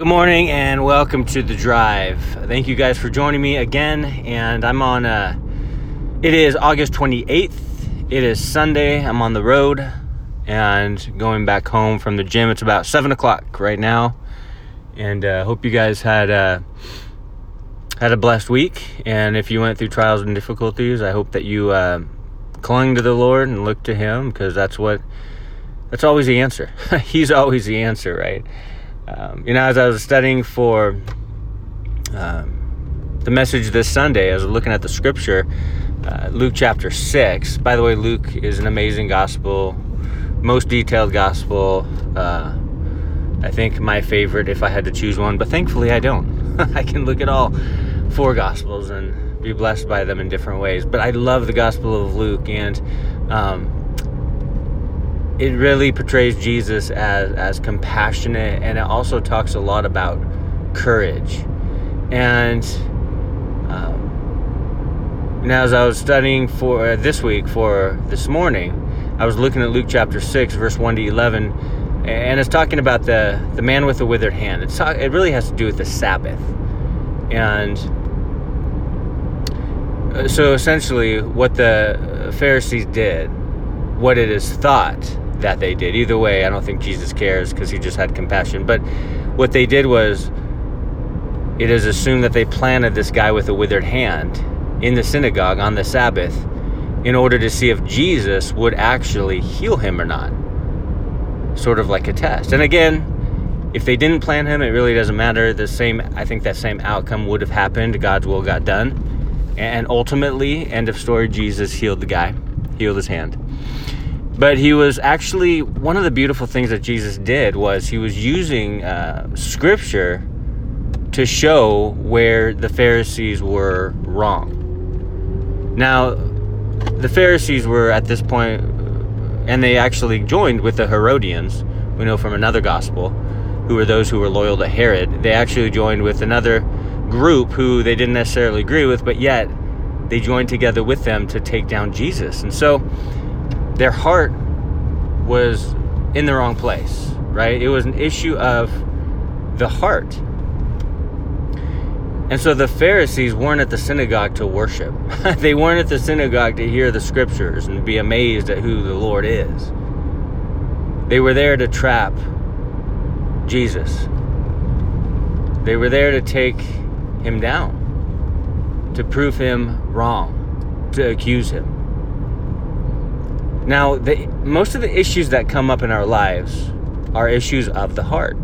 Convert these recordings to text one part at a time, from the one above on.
Good morning and welcome to the drive. Thank you guys for joining me again. And I'm on, uh, it is August 28th. It is Sunday. I'm on the road and going back home from the gym. It's about 7 o'clock right now. And uh, hope you guys had, uh, had a blessed week. And if you went through trials and difficulties, I hope that you uh, clung to the Lord and looked to Him because that's what, that's always the answer. He's always the answer, right? Um, you know, as I was studying for um, the message this Sunday, I was looking at the scripture, uh, Luke chapter 6. By the way, Luke is an amazing gospel, most detailed gospel. Uh, I think my favorite if I had to choose one, but thankfully I don't. I can look at all four gospels and be blessed by them in different ways. But I love the gospel of Luke, and um, it really portrays Jesus as as compassionate, and it also talks a lot about courage. And um, now, as I was studying for uh, this week for this morning, I was looking at Luke chapter six, verse one to eleven, and it's talking about the the man with the withered hand. It's talk, it really has to do with the Sabbath, and uh, so essentially, what the Pharisees did, what it is thought that they did. Either way, I don't think Jesus cares because he just had compassion. But what they did was, it is assumed that they planted this guy with a withered hand in the synagogue on the Sabbath in order to see if Jesus would actually heal him or not. Sort of like a test. And again, if they didn't plan him, it really doesn't matter. The same, I think that same outcome would have happened. God's will got done. And ultimately, end of story, Jesus healed the guy, healed his hand. But he was actually one of the beautiful things that Jesus did was he was using uh, scripture to show where the Pharisees were wrong. Now, the Pharisees were at this point, and they actually joined with the Herodians. We know from another gospel, who were those who were loyal to Herod. They actually joined with another group who they didn't necessarily agree with, but yet they joined together with them to take down Jesus. And so their heart was in the wrong place, right? It was an issue of the heart. And so the Pharisees weren't at the synagogue to worship. they weren't at the synagogue to hear the scriptures and be amazed at who the Lord is. They were there to trap Jesus. They were there to take him down, to prove him wrong, to accuse him. Now, the, most of the issues that come up in our lives are issues of the heart.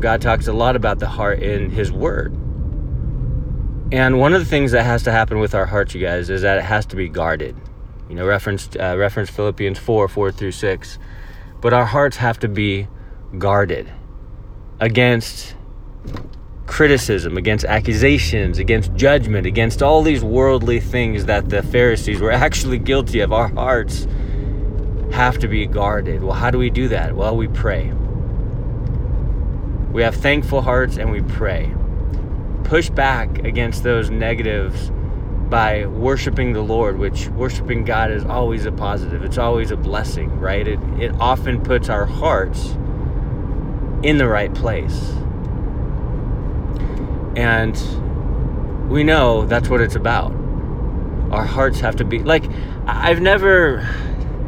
God talks a lot about the heart in His Word. And one of the things that has to happen with our hearts, you guys, is that it has to be guarded. You know, reference uh, reference Philippians 4 4 through 6. But our hearts have to be guarded against criticism, against accusations, against judgment, against all these worldly things that the Pharisees were actually guilty of. Our hearts have to be guarded. Well, how do we do that? Well, we pray. We have thankful hearts and we pray. Push back against those negatives by worshiping the Lord, which worshiping God is always a positive. It's always a blessing, right? It, it often puts our hearts in the right place. And we know that's what it's about. Our hearts have to be like, I've never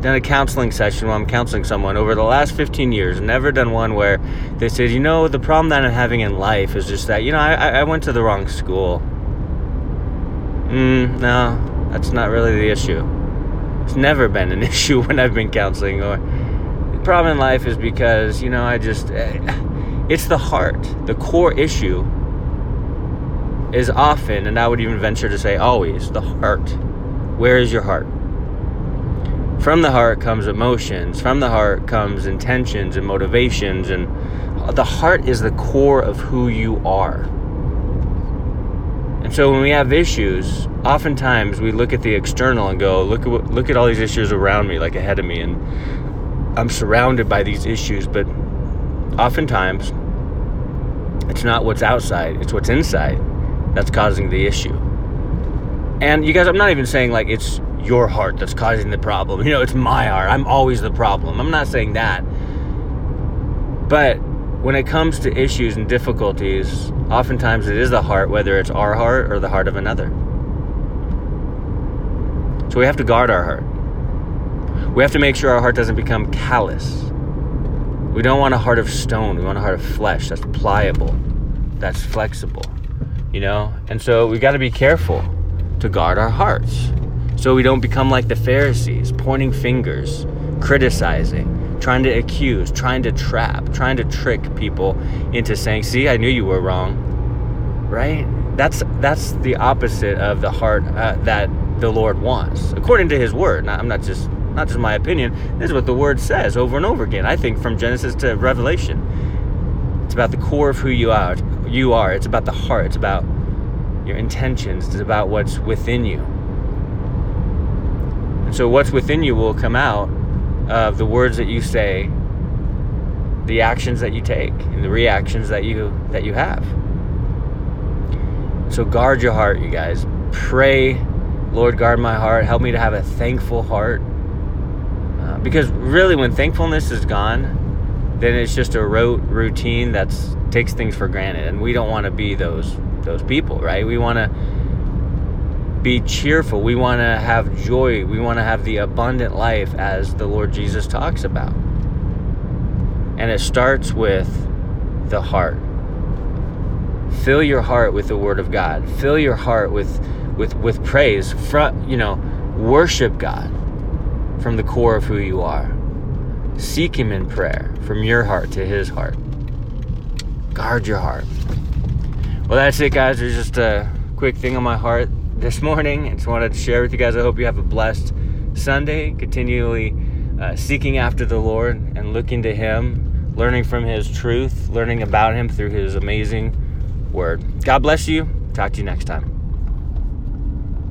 done a counseling session while I'm counseling someone over the last 15 years. Never done one where they said, you know, the problem that I'm having in life is just that, you know, I, I went to the wrong school. Mm, no, that's not really the issue. It's never been an issue when I've been counseling. Or the problem in life is because, you know, I just, eh, it's the heart. The core issue is often, and I would even venture to say always, the heart. Where is your heart? From the heart comes emotions. From the heart comes intentions and motivations. And the heart is the core of who you are. And so when we have issues, oftentimes we look at the external and go, look at look at all these issues around me, like ahead of me, and I'm surrounded by these issues. But oftentimes, it's not what's outside; it's what's inside that's causing the issue. And you guys, I'm not even saying like it's your heart that's causing the problem. You know, it's my heart. I'm always the problem. I'm not saying that. But when it comes to issues and difficulties, oftentimes it is the heart, whether it's our heart or the heart of another. So we have to guard our heart. We have to make sure our heart doesn't become callous. We don't want a heart of stone. We want a heart of flesh that's pliable, that's flexible, you know? And so we got to be careful to guard our hearts so we don't become like the Pharisees, pointing fingers, criticizing, trying to accuse, trying to trap, trying to trick people into saying, "See, I knew you were wrong." Right? That's that's the opposite of the heart uh, that the Lord wants, according to His Word. I'm not just not just my opinion. This is what the Word says over and over again. I think from Genesis to Revelation, it's about the core of who you are. You are. It's about the heart. It's about your intentions. It's about what's within you. And so, what's within you will come out of the words that you say, the actions that you take, and the reactions that you that you have. So guard your heart, you guys. Pray, Lord, guard my heart. Help me to have a thankful heart. Uh, because really, when thankfulness is gone, then it's just a rote routine that takes things for granted, and we don't want to be those those people, right? We want to be cheerful. We want to have joy. We want to have the abundant life as the Lord Jesus talks about. And it starts with the heart. Fill your heart with the word of God. Fill your heart with with with praise. From, you know, worship God from the core of who you are. Seek him in prayer from your heart to his heart. Guard your heart. Well, that's it guys. There's just a quick thing on my heart this morning. I just wanted to share with you guys. I hope you have a blessed Sunday, continually uh, seeking after the Lord and looking to Him, learning from His truth, learning about Him through His amazing Word. God bless you. Talk to you next time.